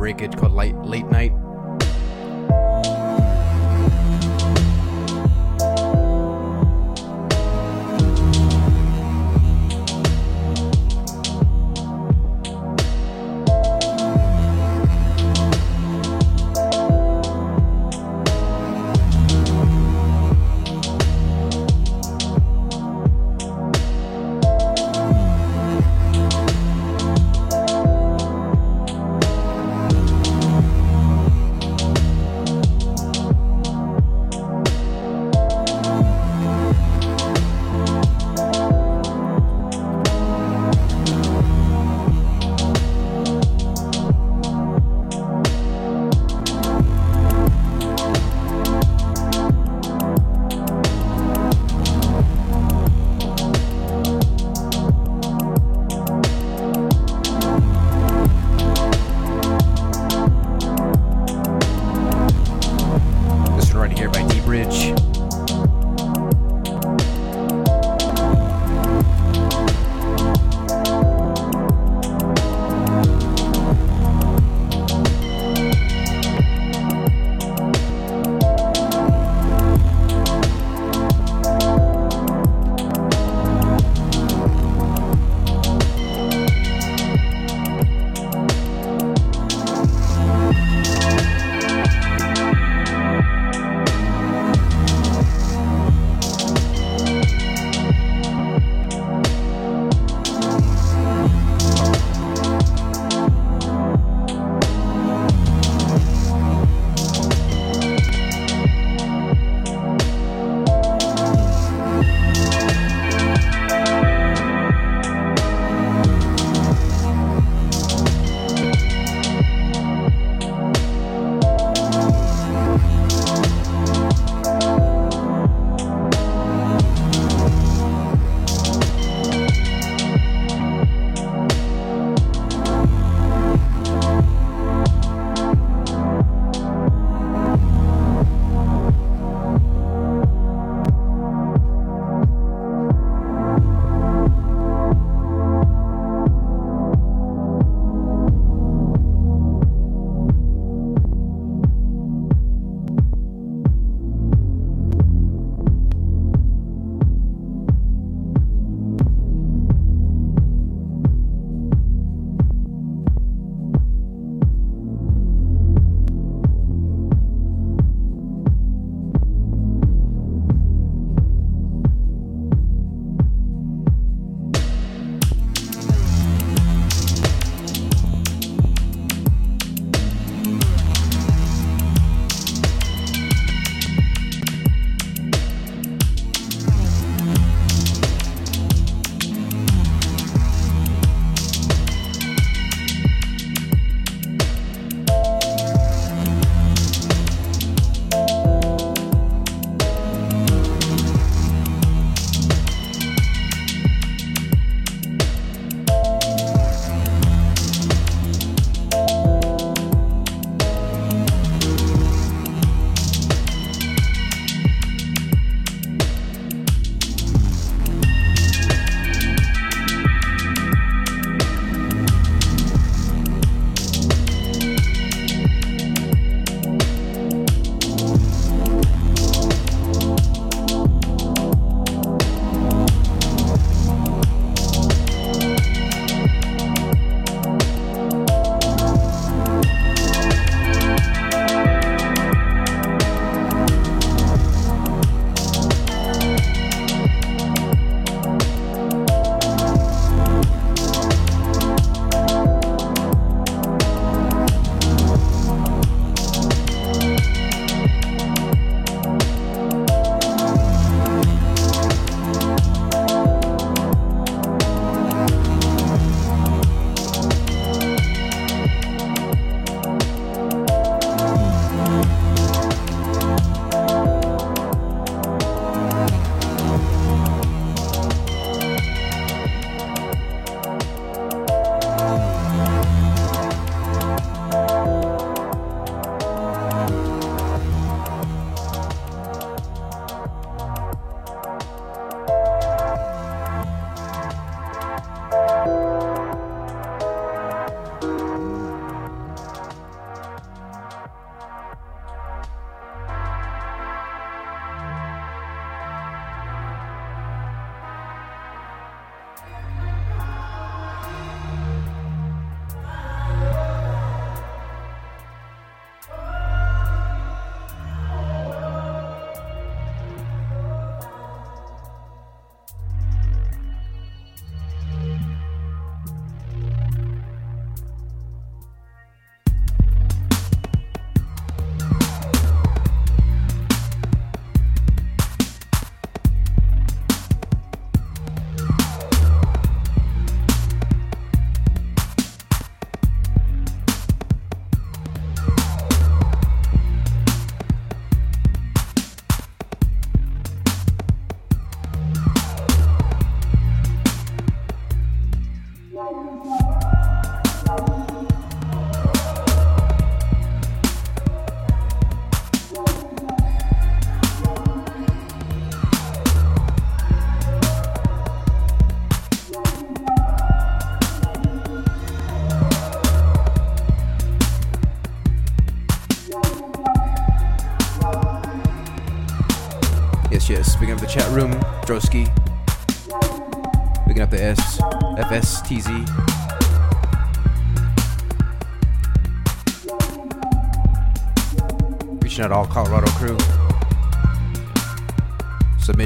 Breakage called Light Late Night.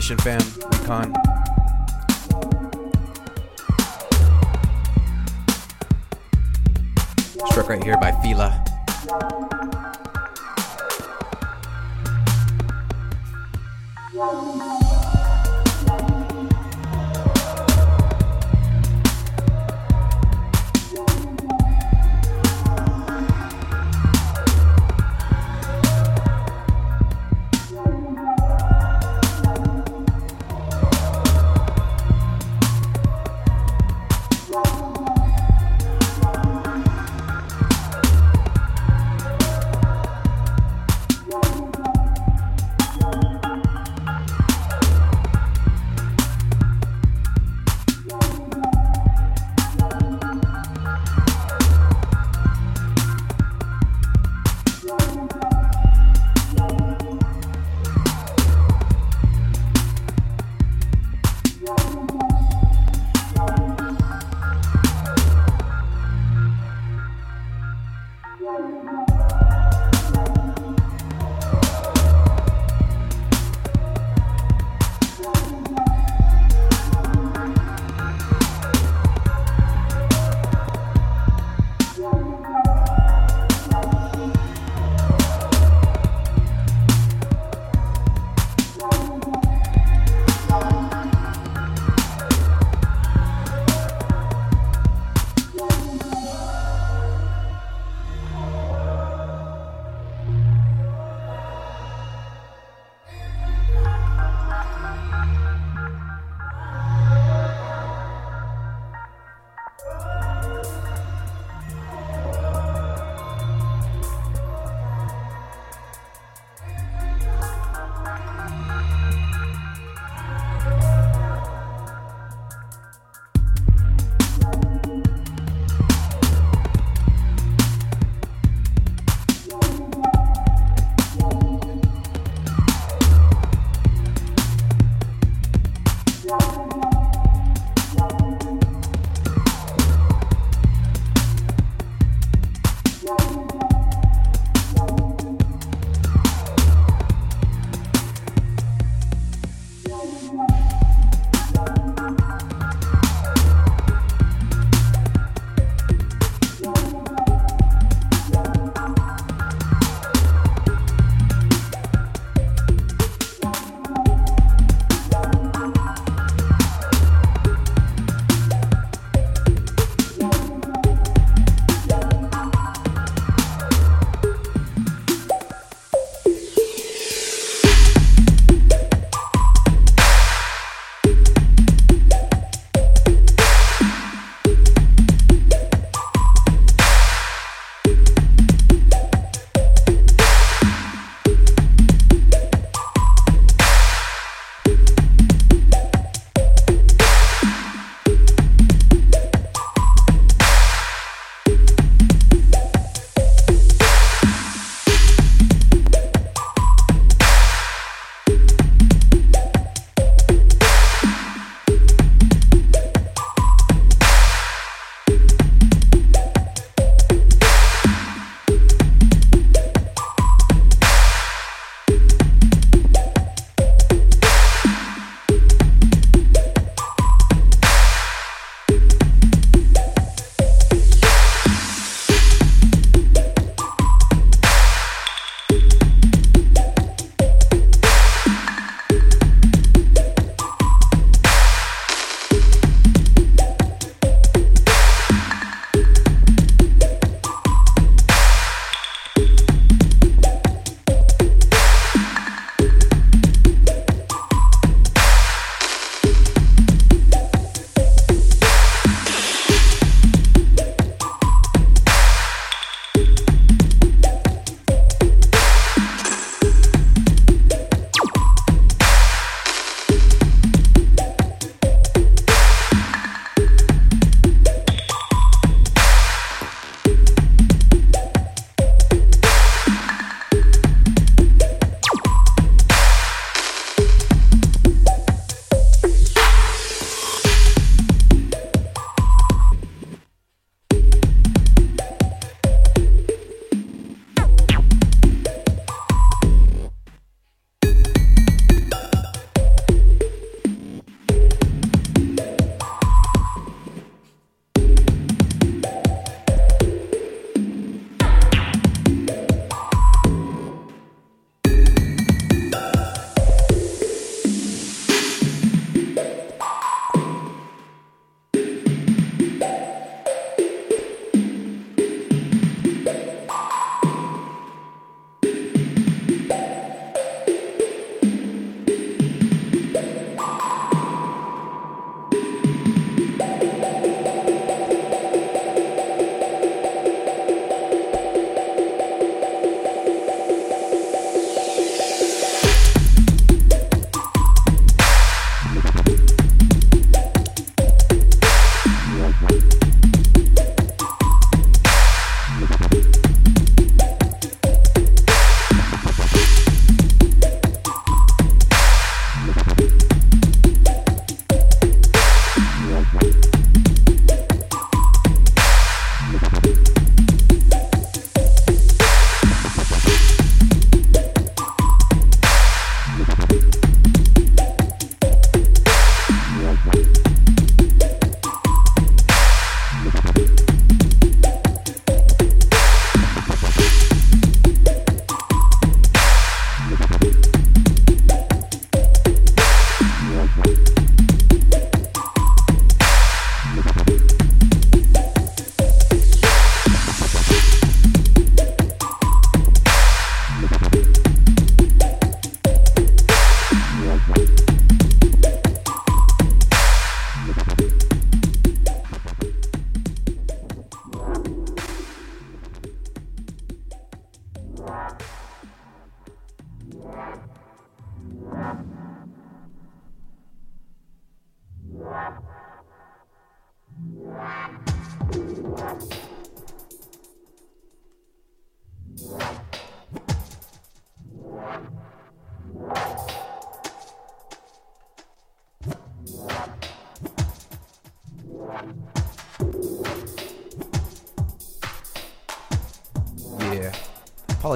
Submission fam,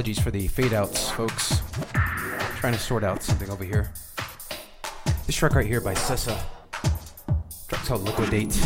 Apologies for the fade outs, folks. Trying to sort out something over here. This track right here by Sessa. Track's called Liquidate.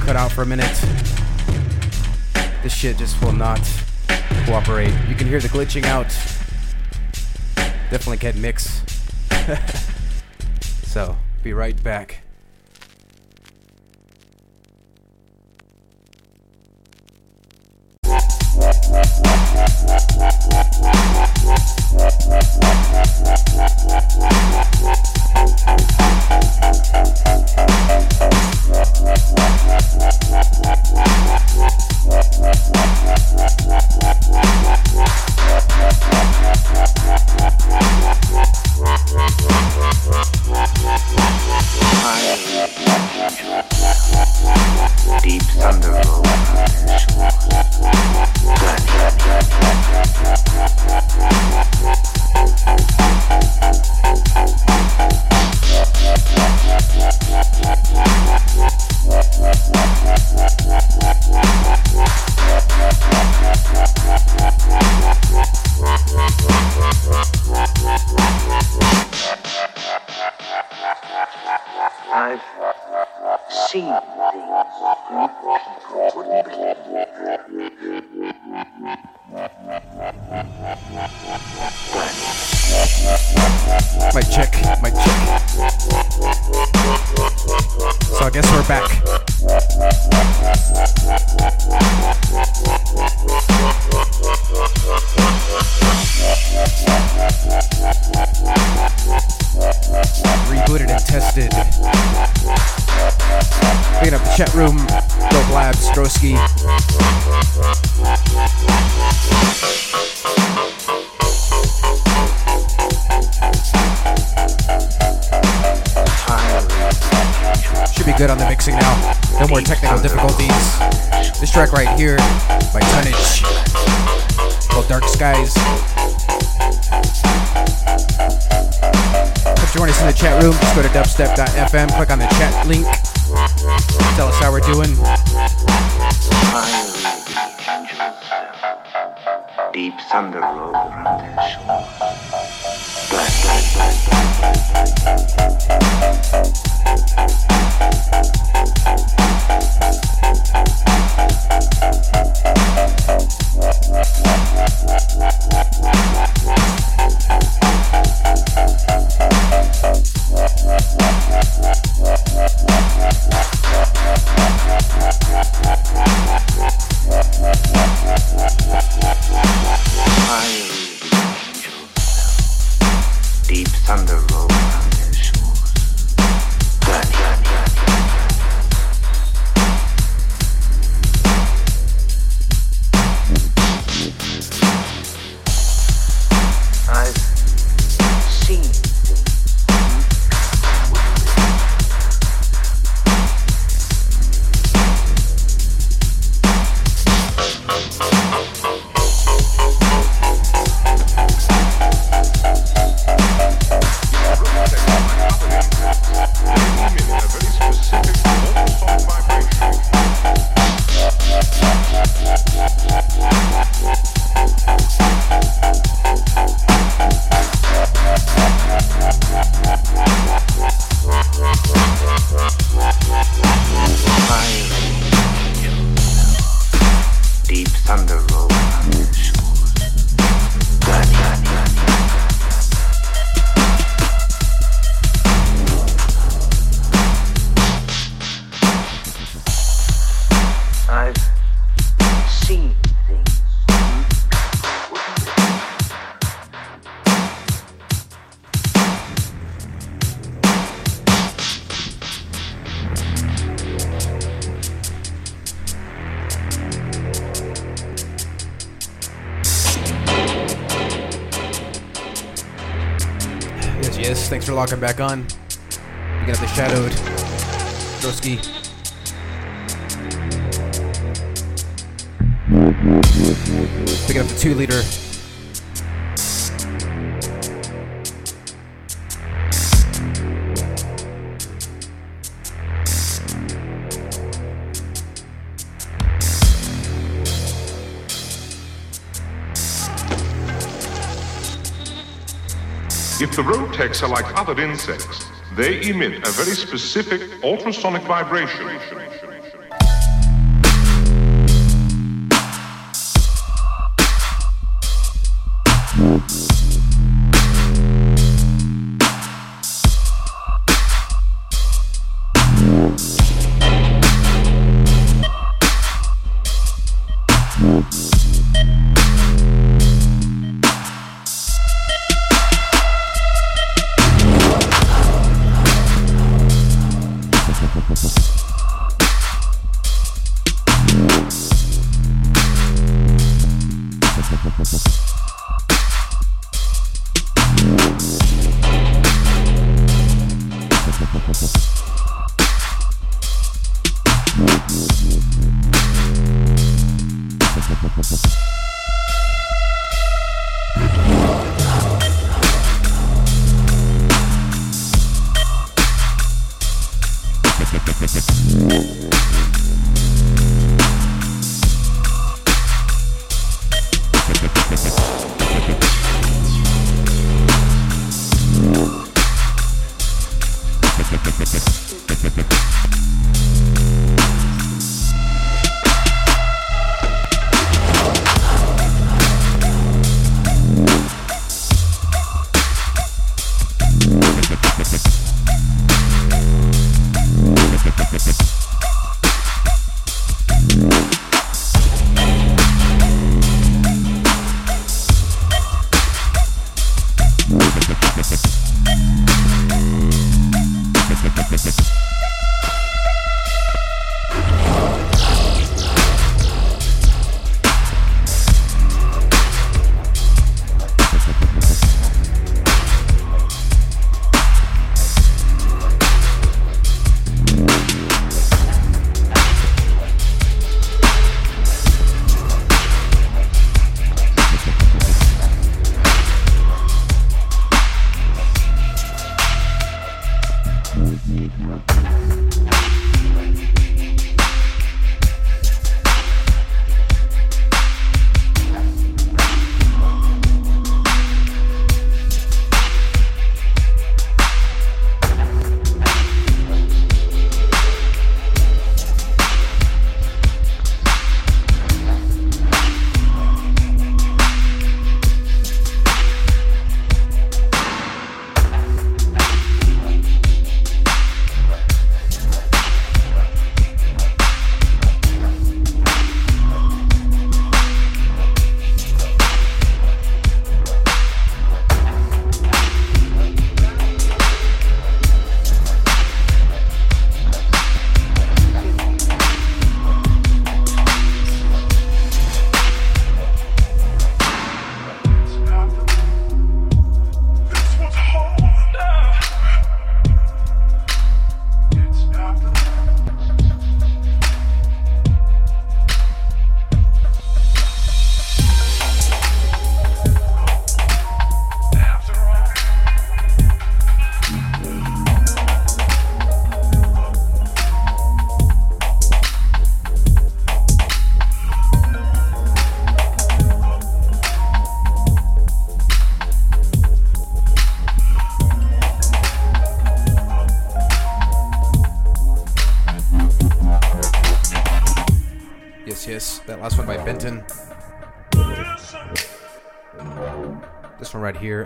Cut out for a minute. This shit just will not cooperate. You can hear the glitching out. Definitely can't mix. so, be right back. Locking back on. Emit a very specific ultrasonic vibration.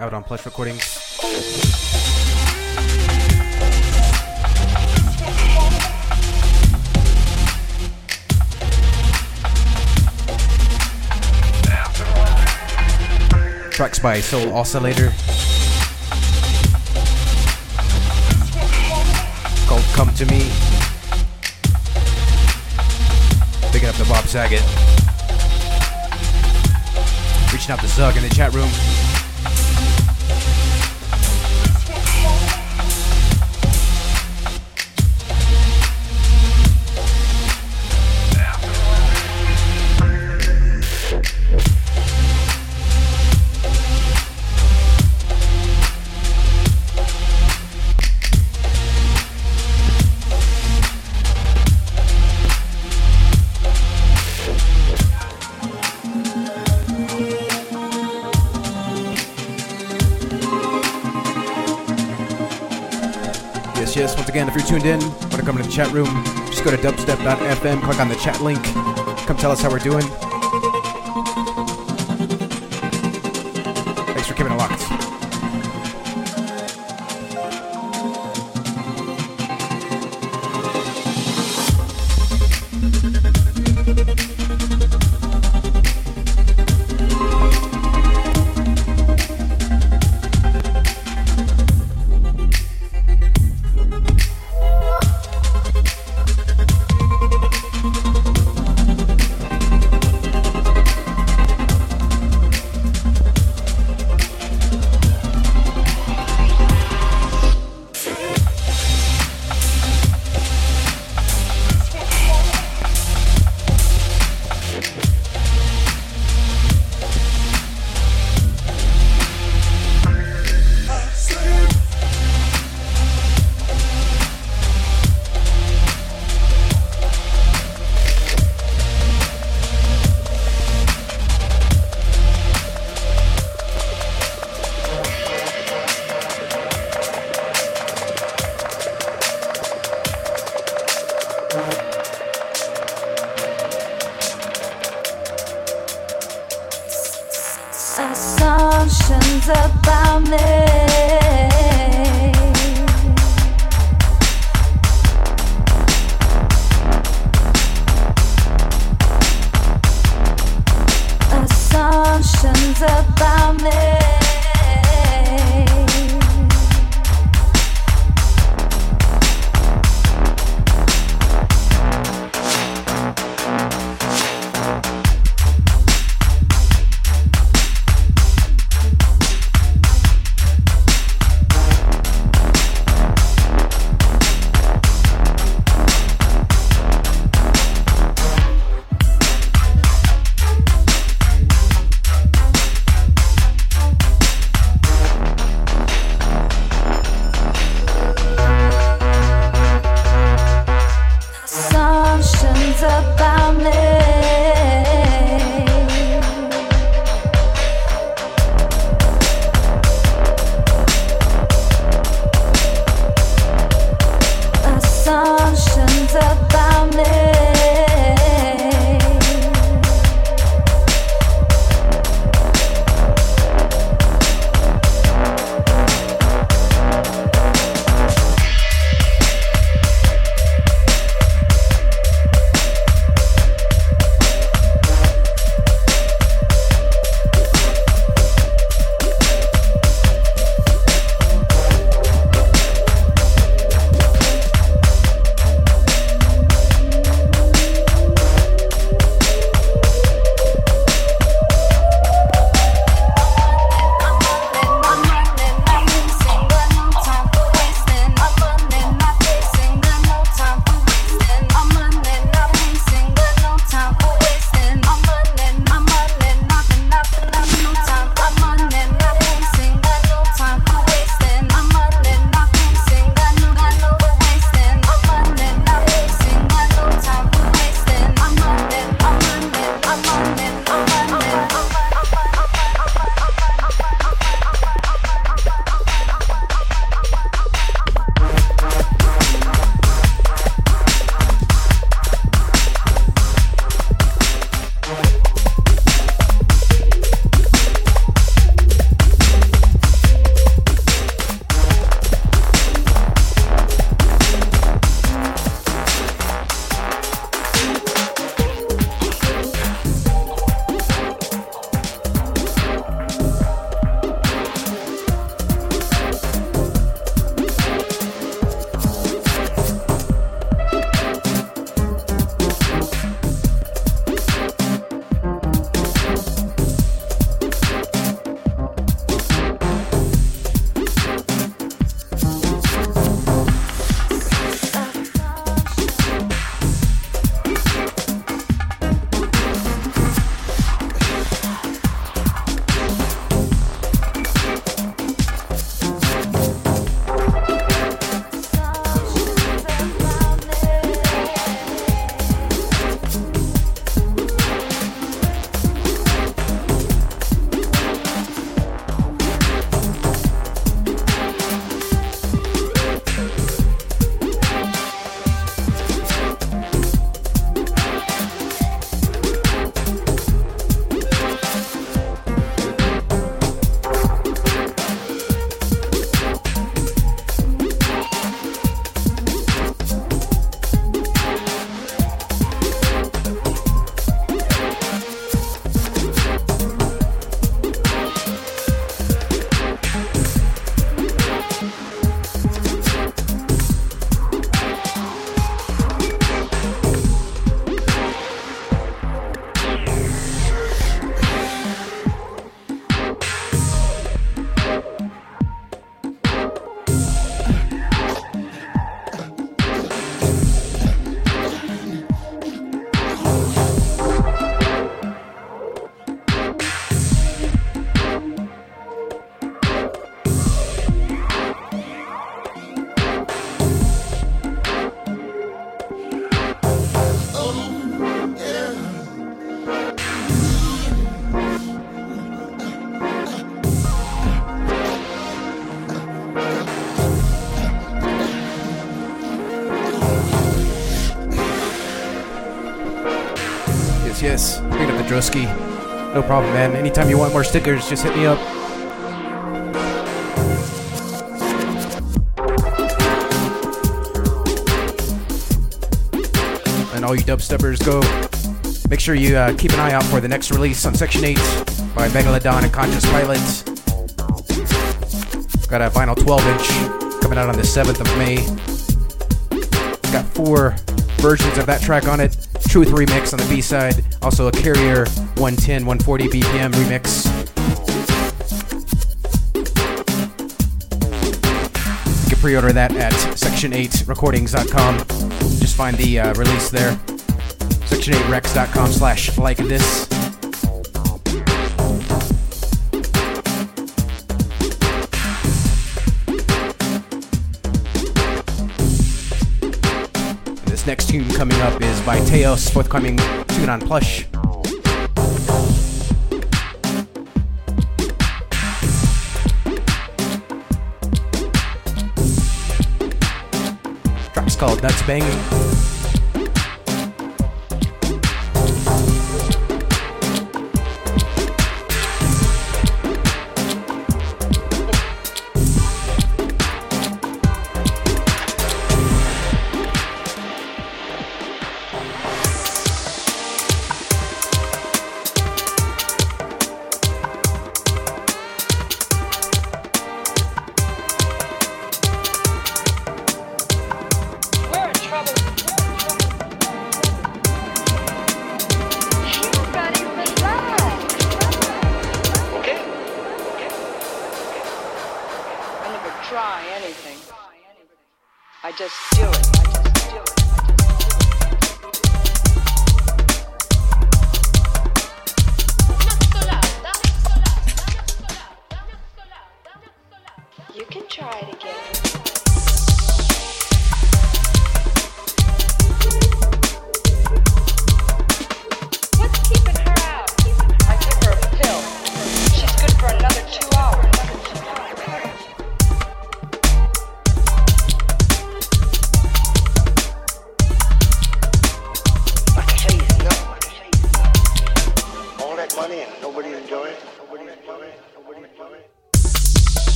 Out on Plush Recordings. Tracks by Soul Oscillator. Called Come to Me. Picking up the Bob Saget. Reaching out to Zug in the chat room. Tuned in, want to come into the chat room, just go to dubstep.fm, click on the chat link, come tell us how we're doing. No problem, man. Anytime you want more stickers, just hit me up. And all you dubsteppers, go. Make sure you uh, keep an eye out for the next release on Section 8 by Megalodon and Conscious Pilots. Got a vinyl 12 inch coming out on the 7th of May. Got four versions of that track on it. Truth Remix on the B side, also a Carrier 110 140 BPM remix. You can pre order that at section8recordings.com. Just find the uh, release there. Section8rex.com slash like this. Next tune coming up is by Teos, forthcoming tune on Plush. Track's called Nuts Banging.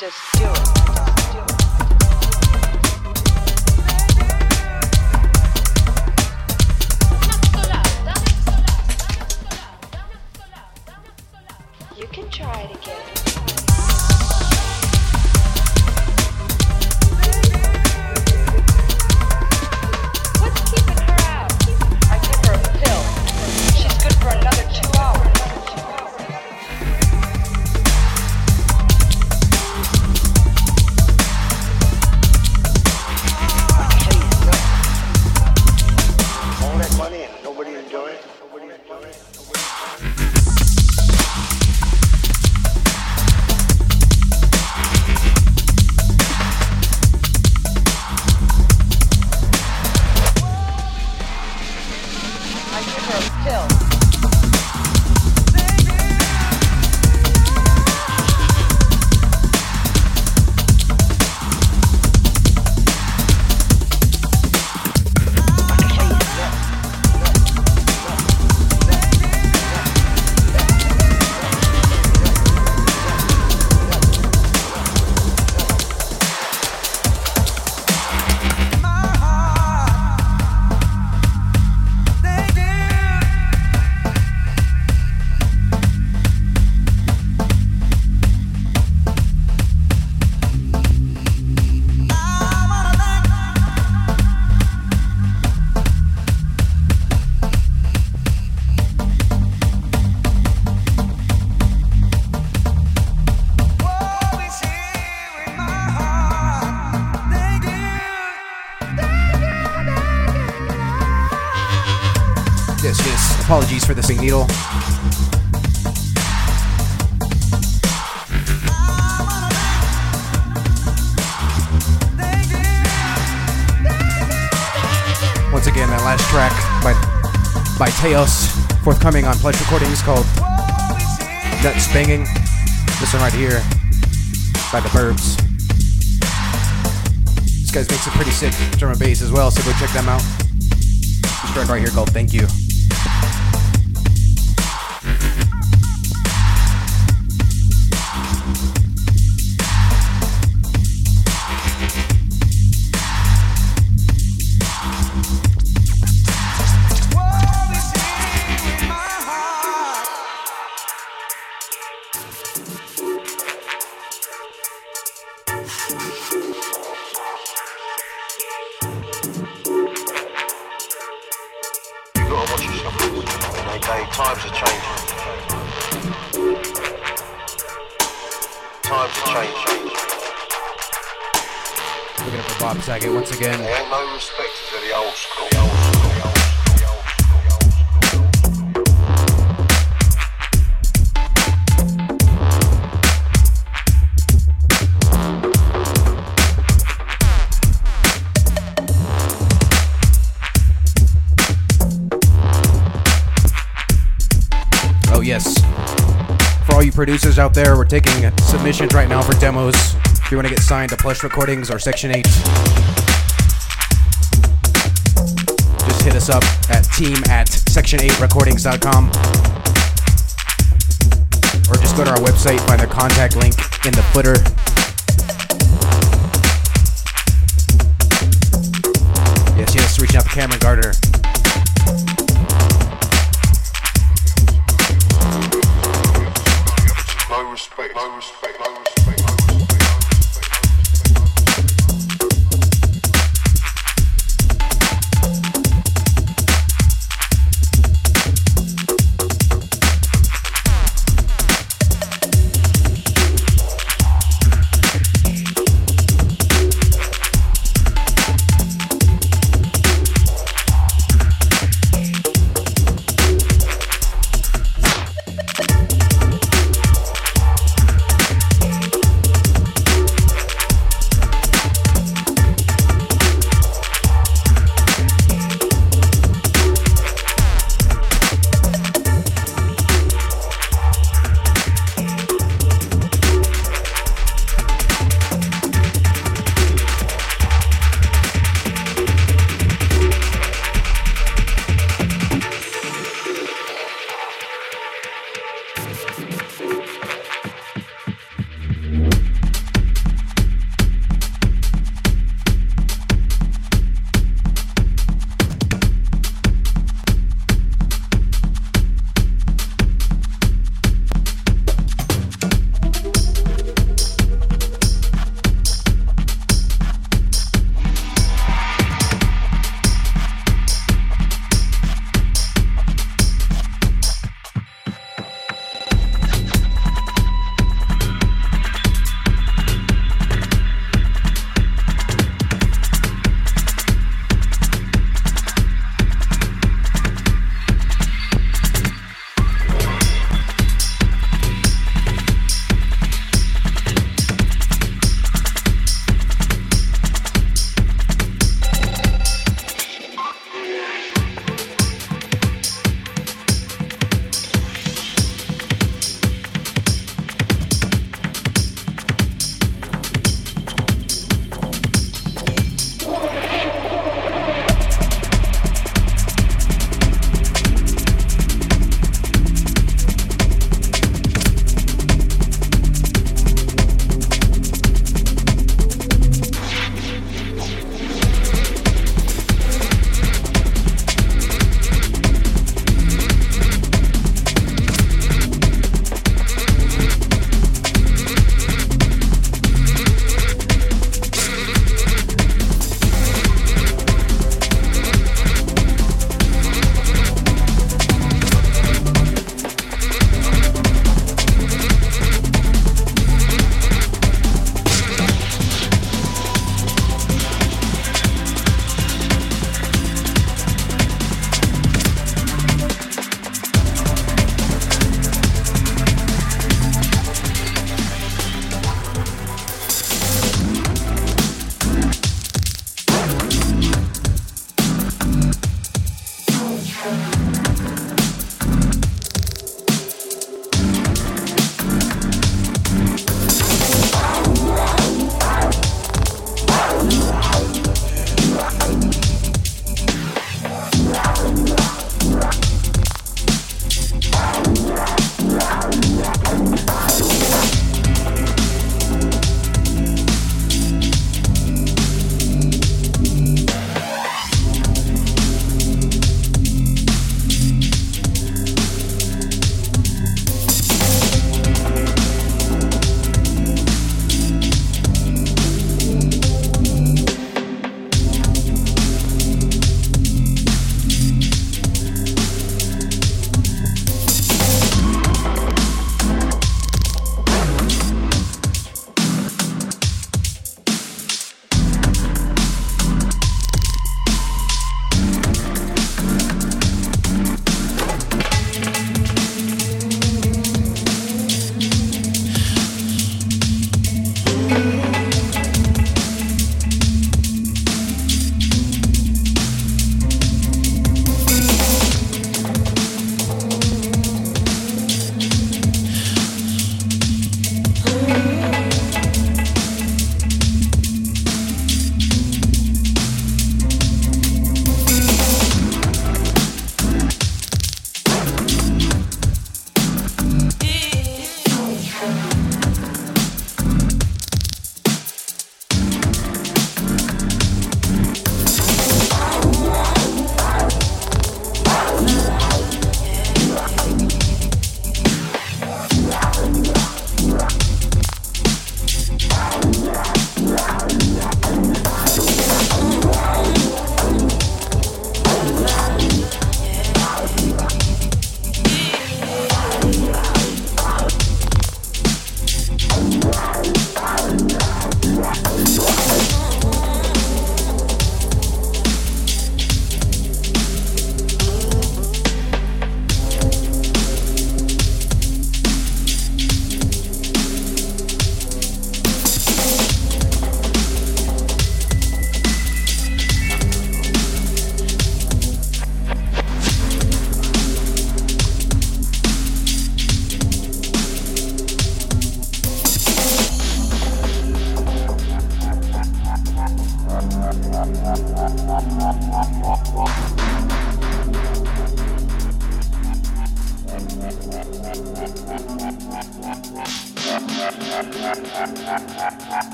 Nobody do it? like times are changing. Times are changing. Looking up for Bob Saget once again. There ain't no respect to the old school. The old producers out there, we're taking submissions right now for demos. If you want to get signed to Plush Recordings or Section 8, just hit us up at team at section8recordings.com or just go to our website, find the contact link in the footer. Yes, yes, reaching out to Cameron Gardner.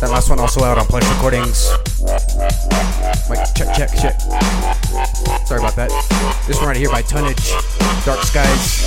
That last one also out on Pledge Recordings. Like, check, check, check. Sorry about that. This one right here by Tonnage, Dark Skies.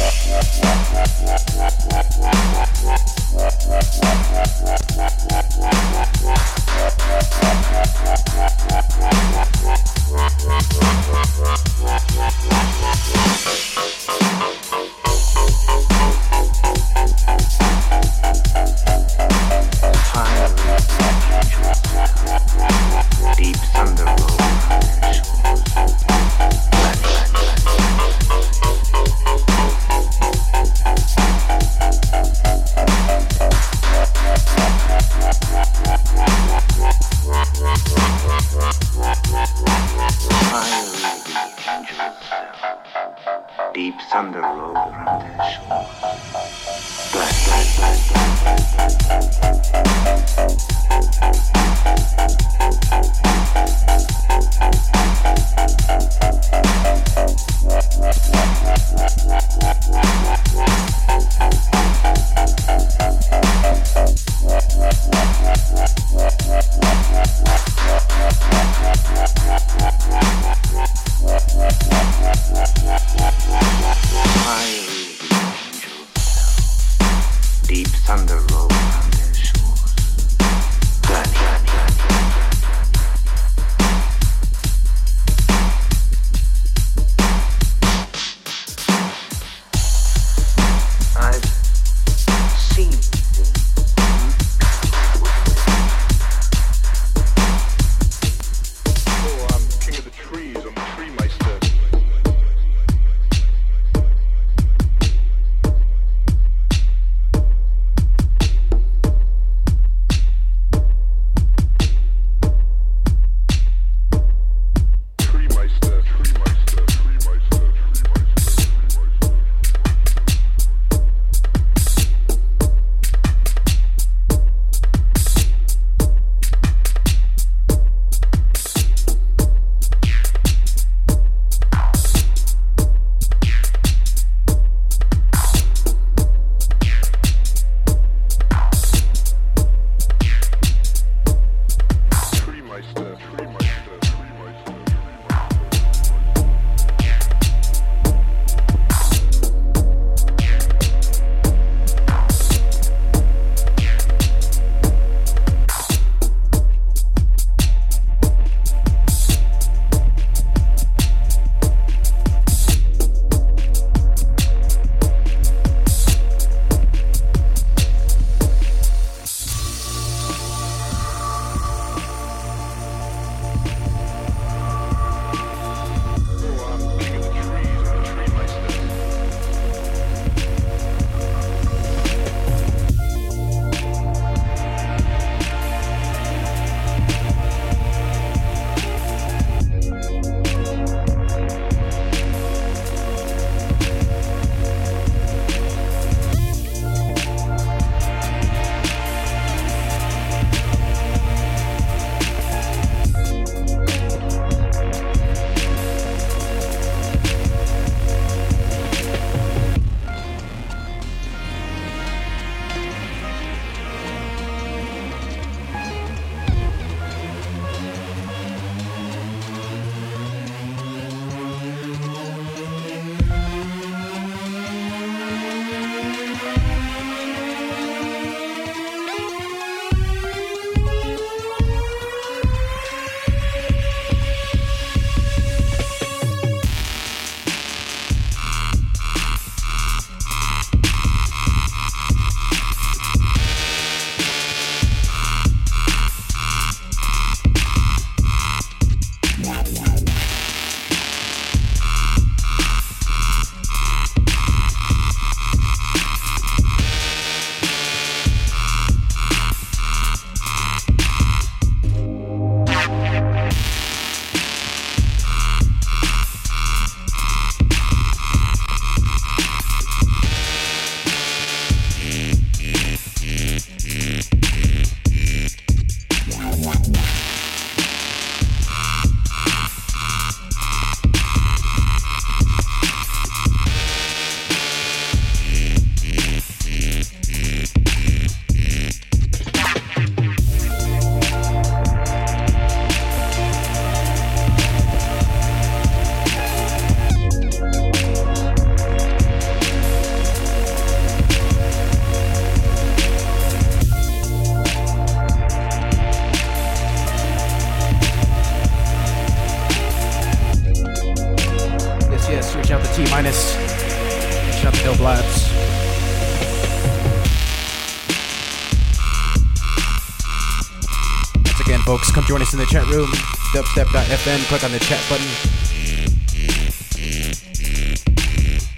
Us in the chat room. Dubstep.fm. Click on the chat button.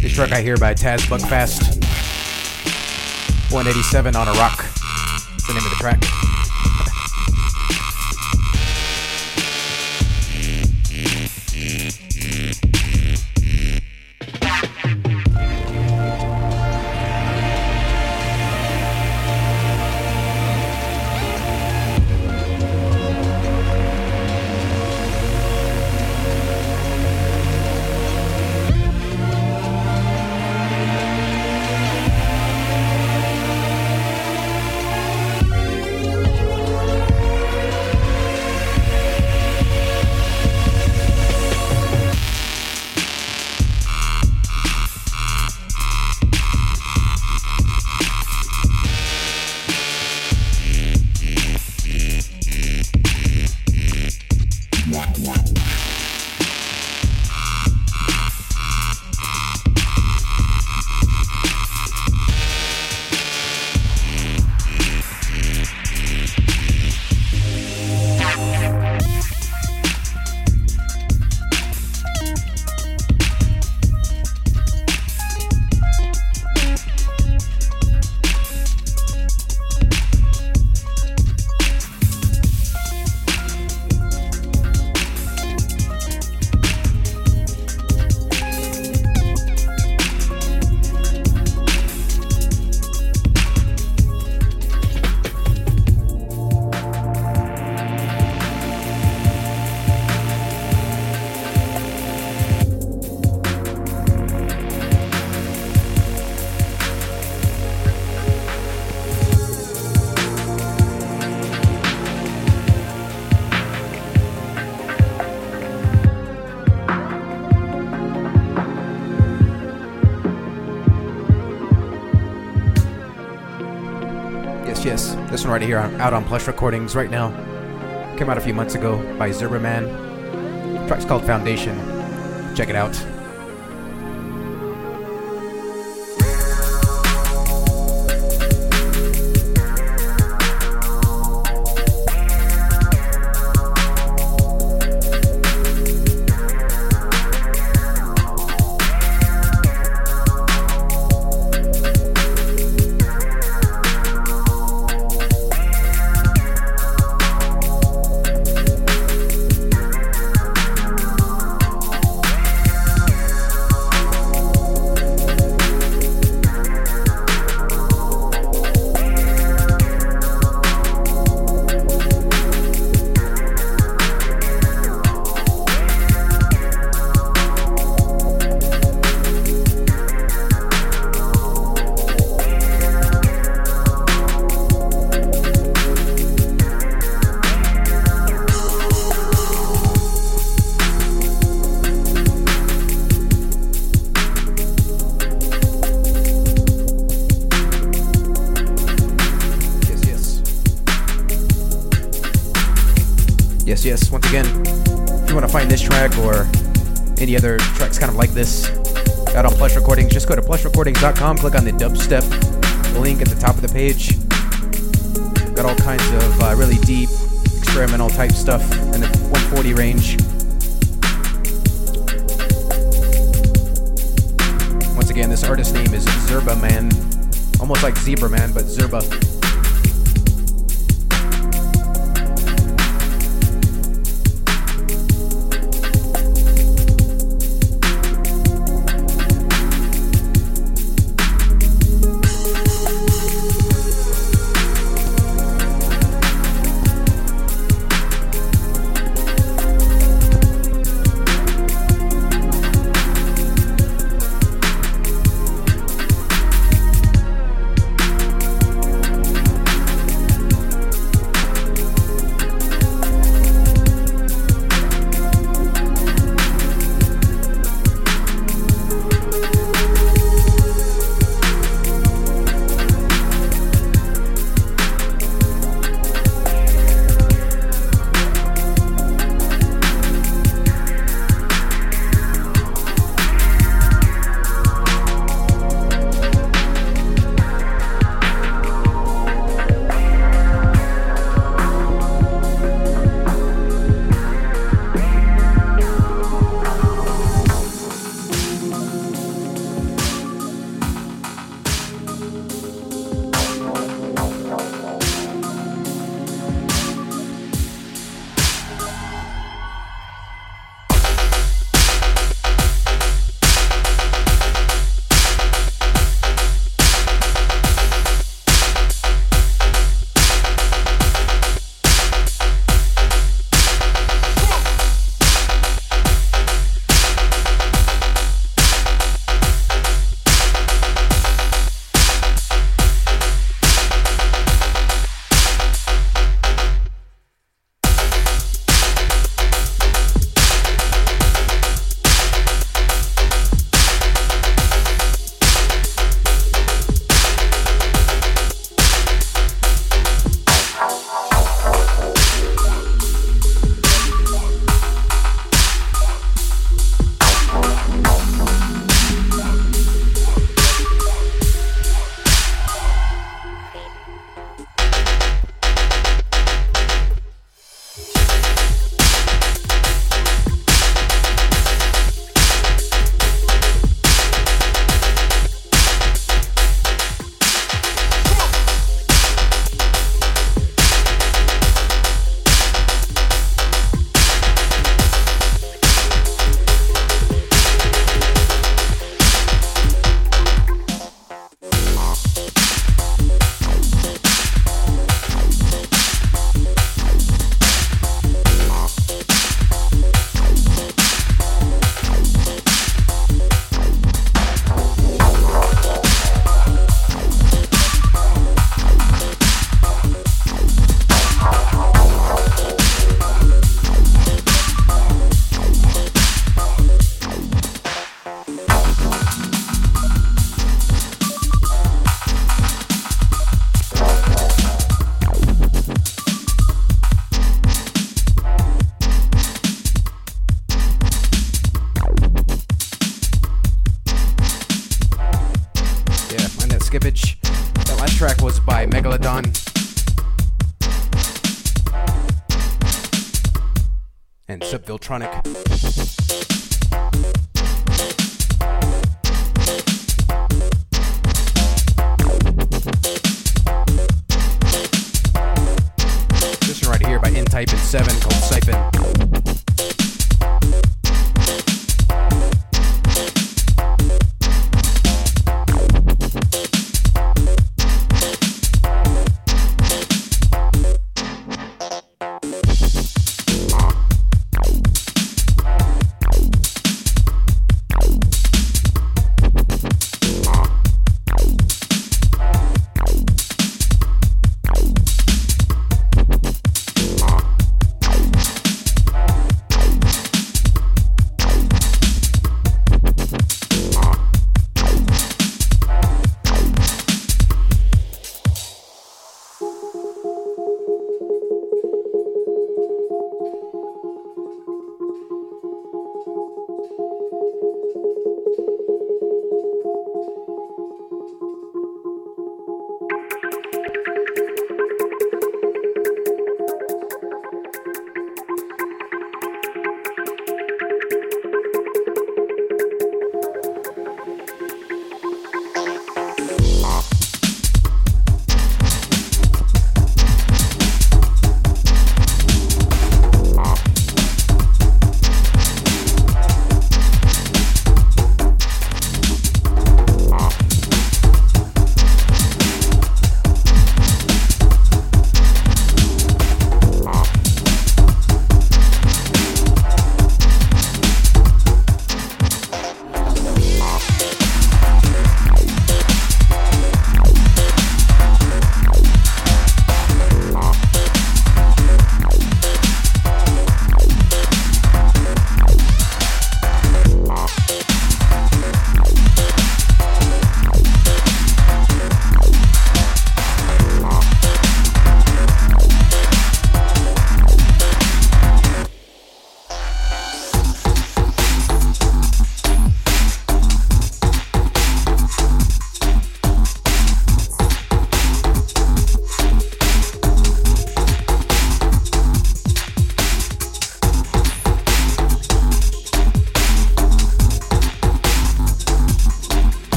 This track I hear by Taz Buckfast. 187 on a rock. That's the name of the track. Right here on, out on Plush Recordings right now. Came out a few months ago by Zerba Man. Track's called Foundation. Check it out. Any other tracks kind of like this out on Plush Recordings, just go to plushrecordings.com, click on the dubstep link at the top of the page. Got all kinds of uh, really deep experimental type stuff in the 140 range. Once again, this artist name is Zerba Man, almost like Zebra Man, but Zerba.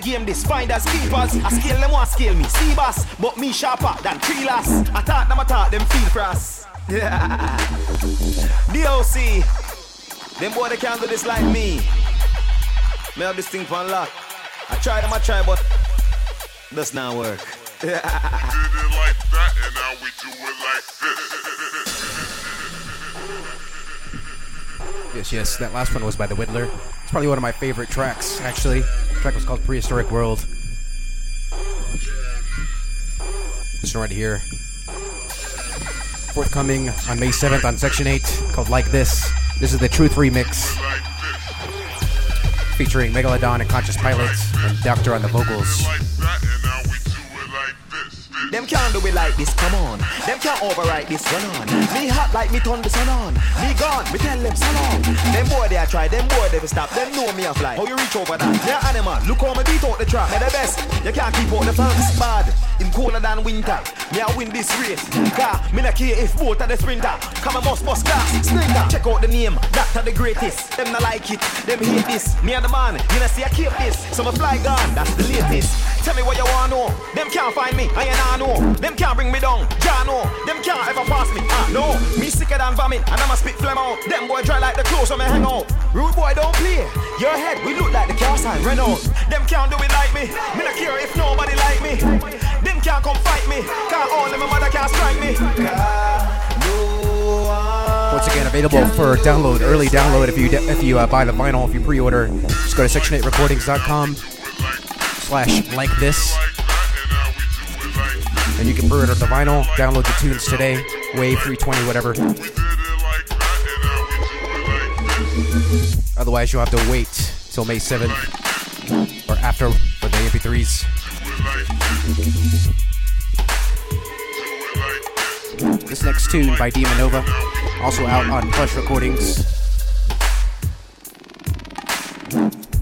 Game this finders keepers. I scale them want scale me, see boss, but me sharper than tree lass. I thought them I thought them feel for us. Yeah. DOC, them boy they can't do this like me. Me have this thing for lock. I try them, I try, but does not work. We did it like that, and now we do it like this. Yes, yes, that last one was by The Whittler. It's probably one of my favorite tracks, actually. The track was called Prehistoric World. This one right here. Forthcoming on May 7th on Section 8, called Like This. This is the Truth Remix, featuring Megalodon and Conscious Pilots, and Doctor on the vocals. Override this, run on. Me hot like me turn the sun on. Me gone, me tell them so long. Them boy they a try, them boy they stop. Them know me a fly. How you reach over that? Yeah, animal. Look how me beat out the track. Me the best. You can't keep out the fans. Bad. Colder than winter. Me I win this race. Car, me not care if both are the sprinter. Come a must bust class. Sprinter. Check out the name. Doctor the greatest. Them not like it. Them hate this. Me and the man. You know see I keep this. So my fly gone. That's the latest. Tell me what you wanna know. Them can't find me. I ain't I know. Them can't bring me down. Ja know. Them can't ever pass me. Ah no. Me sicker than vomit. And I'ma spit phlegm out. Them boy dry like the clothes when me hang out. Rude boy don't play. Your head we look like the car sign Renault. Them can't do it like me. Me not care if nobody like me. Can't come fight me. Can't all my mother can't strike me. Once again, available for download, early download if you if you uh, buy the vinyl, if you pre-order. Just go to section8recordings.com slash like this, and you can pre-order the vinyl, download the tunes today, Wave 320, whatever. Otherwise, you'll have to wait till May 7th or after for the MP3s. This next tune by Demon Nova, also out on Plush Recordings.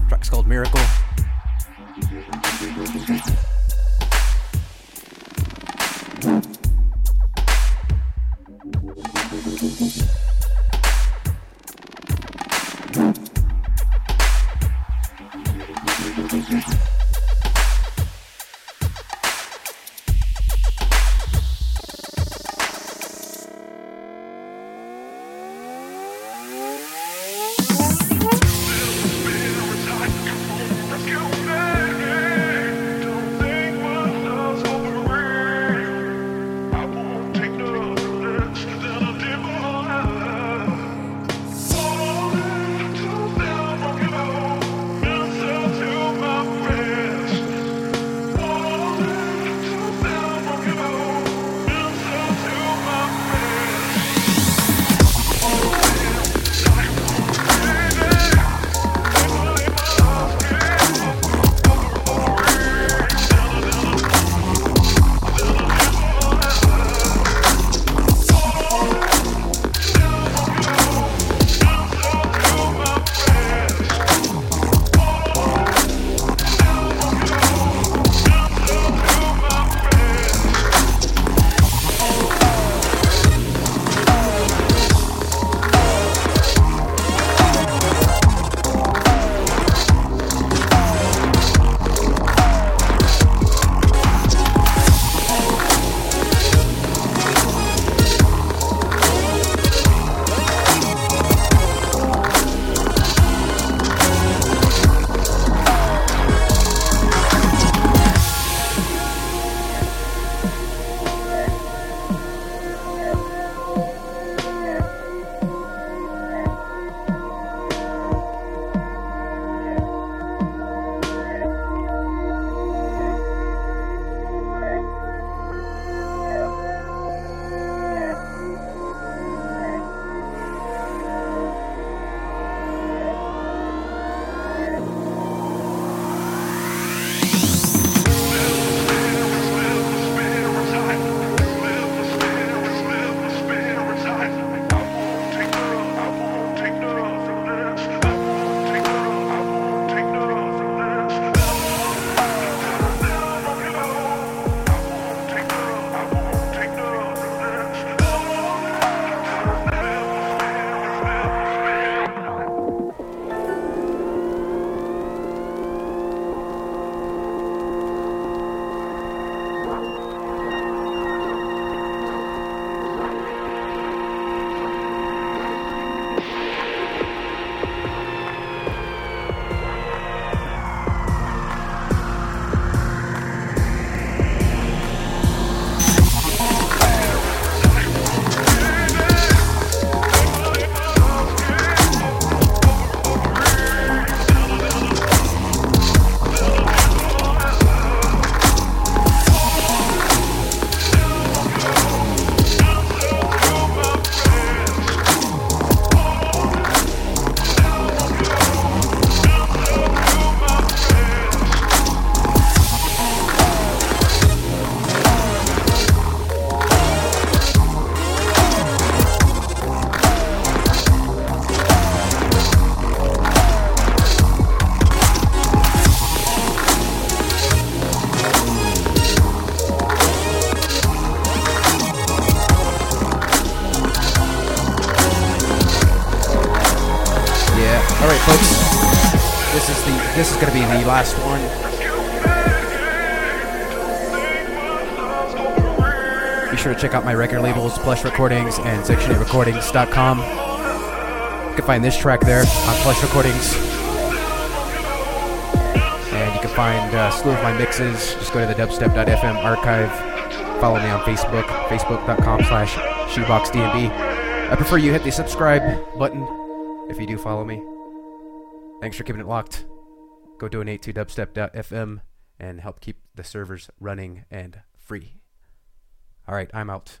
Track's called Miracle. Check out my record labels, Plush Recordings and Section8Recordings.com. You can find this track there on Plush Recordings. And you can find uh, a slew of my mixes. Just go to the dubstep.fm archive. Follow me on Facebook, facebook.com slash shoeboxdnb. I prefer you hit the subscribe button if you do follow me. Thanks for keeping it locked. Go donate to dubstep.fm and help keep the servers running and free. All right, I'm out.